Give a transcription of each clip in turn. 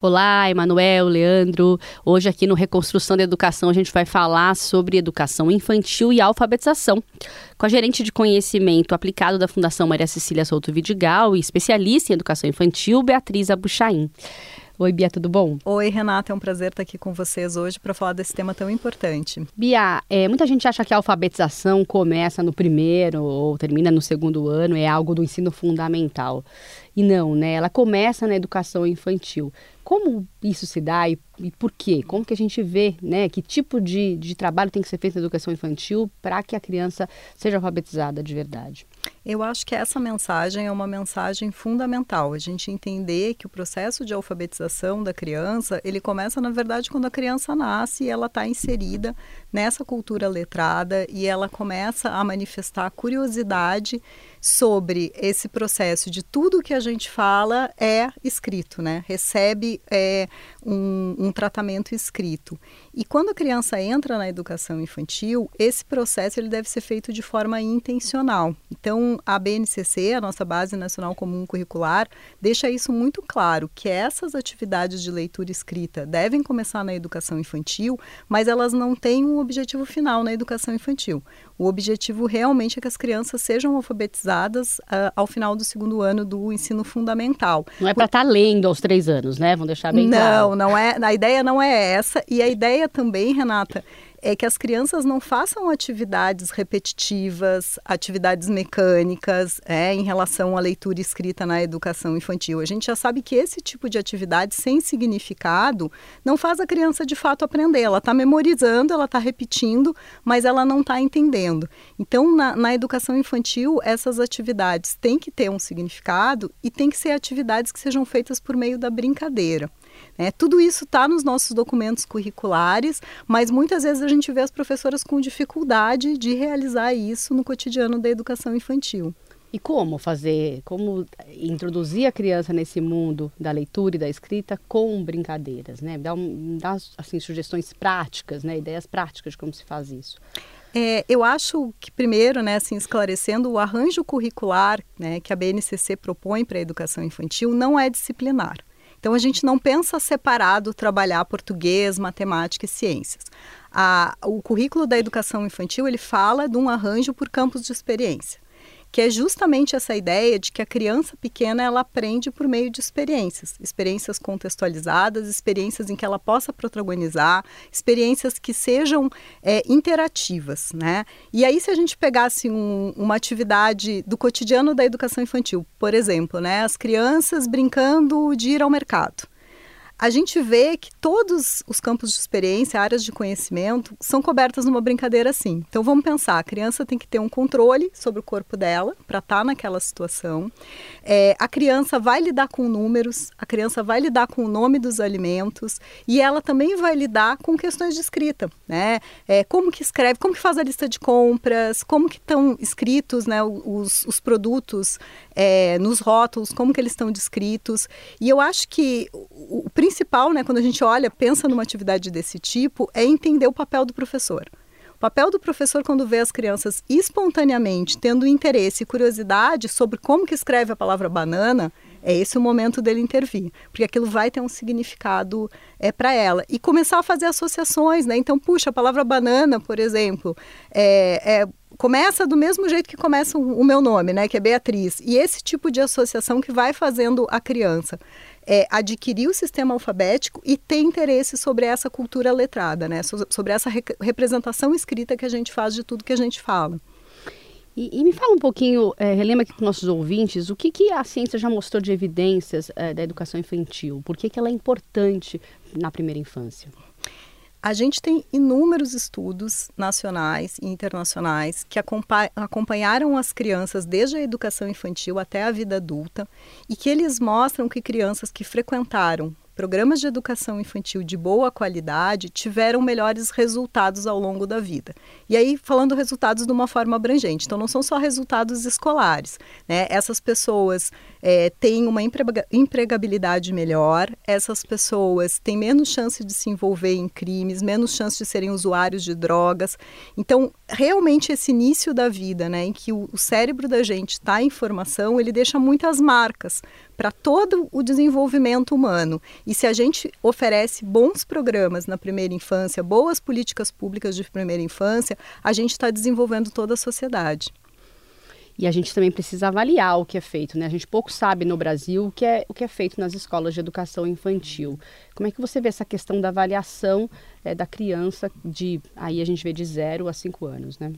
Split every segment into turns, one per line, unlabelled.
Olá, Emanuel, Leandro. Hoje aqui no Reconstrução da Educação a gente vai falar sobre educação infantil e alfabetização. Com a gerente de conhecimento aplicado da Fundação Maria Cecília Souto Vidigal e especialista em educação infantil, Beatriz Abuchain. Oi, Bia, tudo bom?
Oi, Renata, é um prazer estar aqui com vocês hoje para falar desse tema tão importante.
Bia, é, muita gente acha que a alfabetização começa no primeiro ou termina no segundo ano, é algo do ensino fundamental. E não, né? Ela começa na educação infantil. Como isso se dá e, e por quê? Como que a gente vê, né? Que tipo de, de trabalho tem que ser feito na educação infantil para que a criança seja alfabetizada de verdade?
Eu acho que essa mensagem é uma mensagem fundamental. A gente entender que o processo de alfabetização da criança, ele começa, na verdade, quando a criança nasce e ela está inserida nessa cultura letrada e ela começa a manifestar curiosidade sobre esse processo de tudo que a gente fala é escrito, né? Recebe é, um, um tratamento escrito. E quando a criança entra na educação infantil, esse processo ele deve ser feito de forma intencional. Então, a BNCC, a nossa Base Nacional Comum Curricular, deixa isso muito claro, que essas atividades de leitura escrita devem começar na educação infantil, mas elas não têm um objetivo final na educação infantil. O objetivo realmente é que as crianças sejam alfabetizadas uh, ao final do segundo ano do ensino fundamental.
Não é para estar tá lendo aos três anos, né? Vamos deixar bem
não,
claro.
Não, não é. A ideia não é essa. E a ideia também, Renata, é que as crianças não façam atividades repetitivas, atividades mecânicas, é, em relação à leitura escrita na educação infantil. A gente já sabe que esse tipo de atividade sem significado não faz a criança de fato aprender. Ela está memorizando, ela está repetindo, mas ela não está entendendo. Então, na, na educação infantil, essas atividades têm que ter um significado e tem que ser atividades que sejam feitas por meio da brincadeira. É, tudo isso está nos nossos documentos curriculares, mas muitas vezes a gente vê as professoras com dificuldade de realizar isso no cotidiano da educação infantil.
E como fazer, como introduzir a criança nesse mundo da leitura e da escrita com brincadeiras, né? Dá, um, dá assim, sugestões práticas, né? ideias práticas de como se faz isso.
É, eu acho que primeiro, né, assim, esclarecendo, o arranjo curricular né, que a BNCC propõe para a educação infantil não é disciplinar. Então a gente não pensa separado trabalhar português, matemática e ciências. A, o currículo da educação infantil ele fala de um arranjo por campos de experiência que é justamente essa ideia de que a criança pequena ela aprende por meio de experiências, experiências contextualizadas, experiências em que ela possa protagonizar, experiências que sejam é, interativas, né? E aí se a gente pegasse um, uma atividade do cotidiano da educação infantil, por exemplo, né, as crianças brincando de ir ao mercado a gente vê que todos os campos de experiência, áreas de conhecimento, são cobertas numa brincadeira assim. Então vamos pensar: a criança tem que ter um controle sobre o corpo dela para estar tá naquela situação. É, a criança vai lidar com números, a criança vai lidar com o nome dos alimentos e ela também vai lidar com questões de escrita, né? É, como que escreve, como que faz a lista de compras, como que estão escritos, né, os, os produtos é, nos rótulos, como que eles estão descritos. E eu acho que o, o principal, né, quando a gente olha, pensa numa atividade desse tipo, é entender o papel do professor. O papel do professor quando vê as crianças espontaneamente tendo interesse e curiosidade sobre como que escreve a palavra banana, é esse o momento dele intervir, porque aquilo vai ter um significado é, para ela. E começar a fazer associações, né? Então, puxa, a palavra banana, por exemplo, é, é começa do mesmo jeito que começa o meu nome, né, que é Beatriz. E esse tipo de associação que vai fazendo a criança é, adquirir o sistema alfabético e ter interesse sobre essa cultura letrada, né, sobre essa re representação escrita que a gente faz de tudo que a gente fala.
E, e me fala um pouquinho, é, relembra aqui para os nossos ouvintes, o que, que a ciência já mostrou de evidências é, da educação infantil? Por que, que ela é importante na primeira infância?
A gente tem inúmeros estudos nacionais e internacionais que acompanharam as crianças desde a educação infantil até a vida adulta e que eles mostram que crianças que frequentaram programas de educação infantil de boa qualidade tiveram melhores resultados ao longo da vida. E aí, falando resultados de uma forma abrangente, então não são só resultados escolares. Né? Essas pessoas é, têm uma empregabilidade melhor, essas pessoas têm menos chance de se envolver em crimes, menos chance de serem usuários de drogas. Então, realmente, esse início da vida, né, em que o, o cérebro da gente está em formação, ele deixa muitas marcas para todo o desenvolvimento humano. E se a gente oferece bons programas na primeira infância, boas políticas públicas de primeira infância, a gente está desenvolvendo toda a sociedade.
E a gente também precisa avaliar o que é feito, né? A gente pouco sabe no Brasil o que é, o que é feito nas escolas de educação infantil. Como é que você vê essa questão da avaliação é, da criança de, aí a gente vê de zero a cinco anos, né?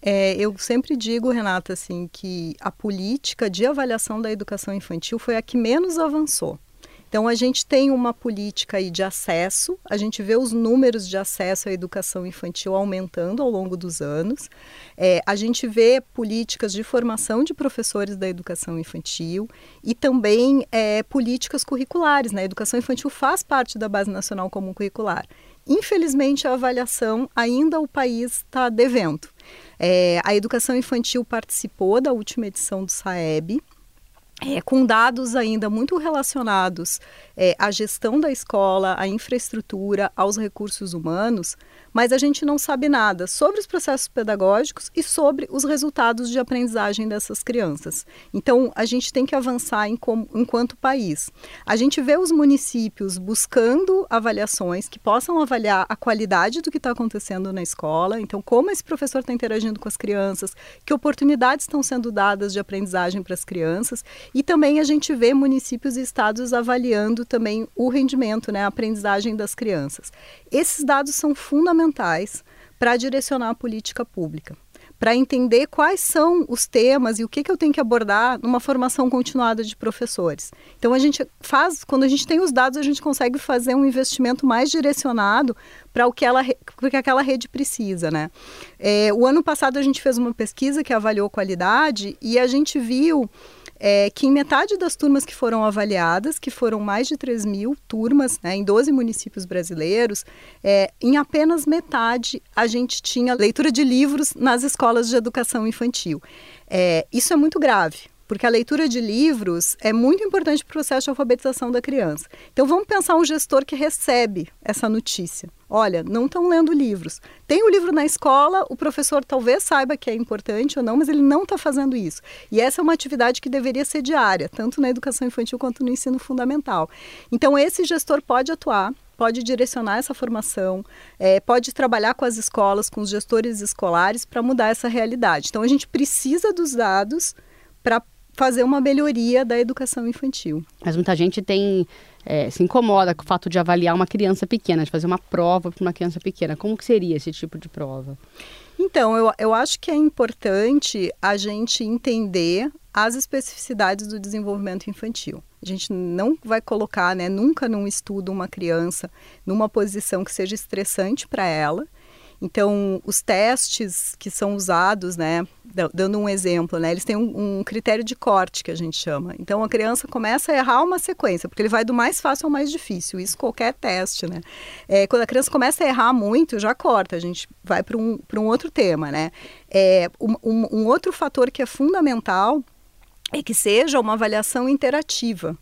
É, eu sempre digo, Renata, assim, que a política de avaliação da educação infantil foi a que menos avançou. Então, a gente tem uma política aí de acesso, a gente vê os números de acesso à educação infantil aumentando ao longo dos anos, é, a gente vê políticas de formação de professores da educação infantil e também é, políticas curriculares. Né? A educação infantil faz parte da Base Nacional Comum Curricular. Infelizmente, a avaliação ainda o país está devendo. É, a educação infantil participou da última edição do SAEB, é, com dados ainda muito relacionados é, à gestão da escola, à infraestrutura, aos recursos humanos, mas a gente não sabe nada sobre os processos pedagógicos e sobre os resultados de aprendizagem dessas crianças. Então, a gente tem que avançar em como, enquanto país. A gente vê os municípios buscando avaliações que possam avaliar a qualidade do que está acontecendo na escola, então, como esse professor está interagindo com as crianças, que oportunidades estão sendo dadas de aprendizagem para as crianças, e também a gente vê municípios e estados avaliando também o rendimento, né, a aprendizagem das crianças. Esses dados são fundamentais para direcionar a política pública, para entender quais são os temas e o que, que eu tenho que abordar numa formação continuada de professores. Então a gente faz, quando a gente tem os dados, a gente consegue fazer um investimento mais direcionado para o que, ela, que aquela rede precisa, né? É, o ano passado a gente fez uma pesquisa que avaliou qualidade e a gente viu é que em metade das turmas que foram avaliadas, que foram mais de 3 mil turmas, né, em 12 municípios brasileiros, é, em apenas metade a gente tinha leitura de livros nas escolas de educação infantil. É, isso é muito grave, porque a leitura de livros é muito importante para o processo de alfabetização da criança. Então vamos pensar um gestor que recebe essa notícia. Olha, não estão lendo livros. Tem o livro na escola, o professor talvez saiba que é importante ou não, mas ele não está fazendo isso. E essa é uma atividade que deveria ser diária, tanto na educação infantil quanto no ensino fundamental. Então esse gestor pode atuar pode direcionar essa formação, é, pode trabalhar com as escolas, com os gestores escolares para mudar essa realidade. Então a gente precisa dos dados para fazer uma melhoria da educação infantil.
Mas muita gente tem é, se incomoda com o fato de avaliar uma criança pequena, de fazer uma prova para uma criança pequena. Como que seria esse tipo de prova?
Então, eu, eu acho que é importante a gente entender as especificidades do desenvolvimento infantil. A gente não vai colocar, né, nunca num estudo uma criança numa posição que seja estressante para ela então, os testes que são usados, né, dando um exemplo, né, eles têm um, um, critério de corte que a gente chama. Então, a criança começa a errar uma sequência, porque ele vai do mais fácil ao mais difícil. Isso qualquer teste, né? É, quando a criança começa a errar muito, já corta. A gente vai para um, um outro tema, né? É, um, um outro fator que é fundamental é que seja uma avaliação interativa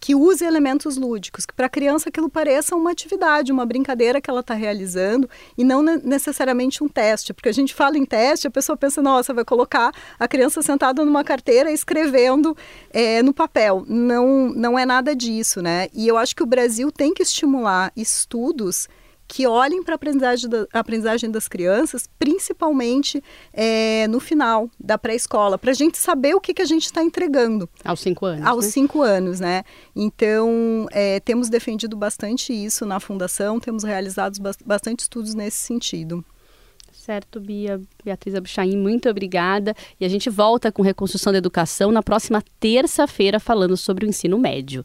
que use elementos lúdicos, que para a criança aquilo pareça uma atividade, uma brincadeira que ela está realizando e não necessariamente um teste, porque a gente fala em teste, a pessoa pensa, nossa, vai colocar a criança sentada numa carteira escrevendo é, no papel. Não, não é nada disso, né? E eu acho que o Brasil tem que estimular estudos que olhem para a aprendizagem, da, aprendizagem das crianças, principalmente é, no final da pré-escola, para a gente saber o que, que a gente está entregando.
Aos cinco anos.
Aos
né?
cinco anos, né? Então, é, temos defendido bastante isso na Fundação, temos realizado bastante estudos nesse sentido.
Certo, Bia. Beatriz Abuchain, muito obrigada. E a gente volta com Reconstrução da Educação na próxima terça-feira falando sobre o ensino médio.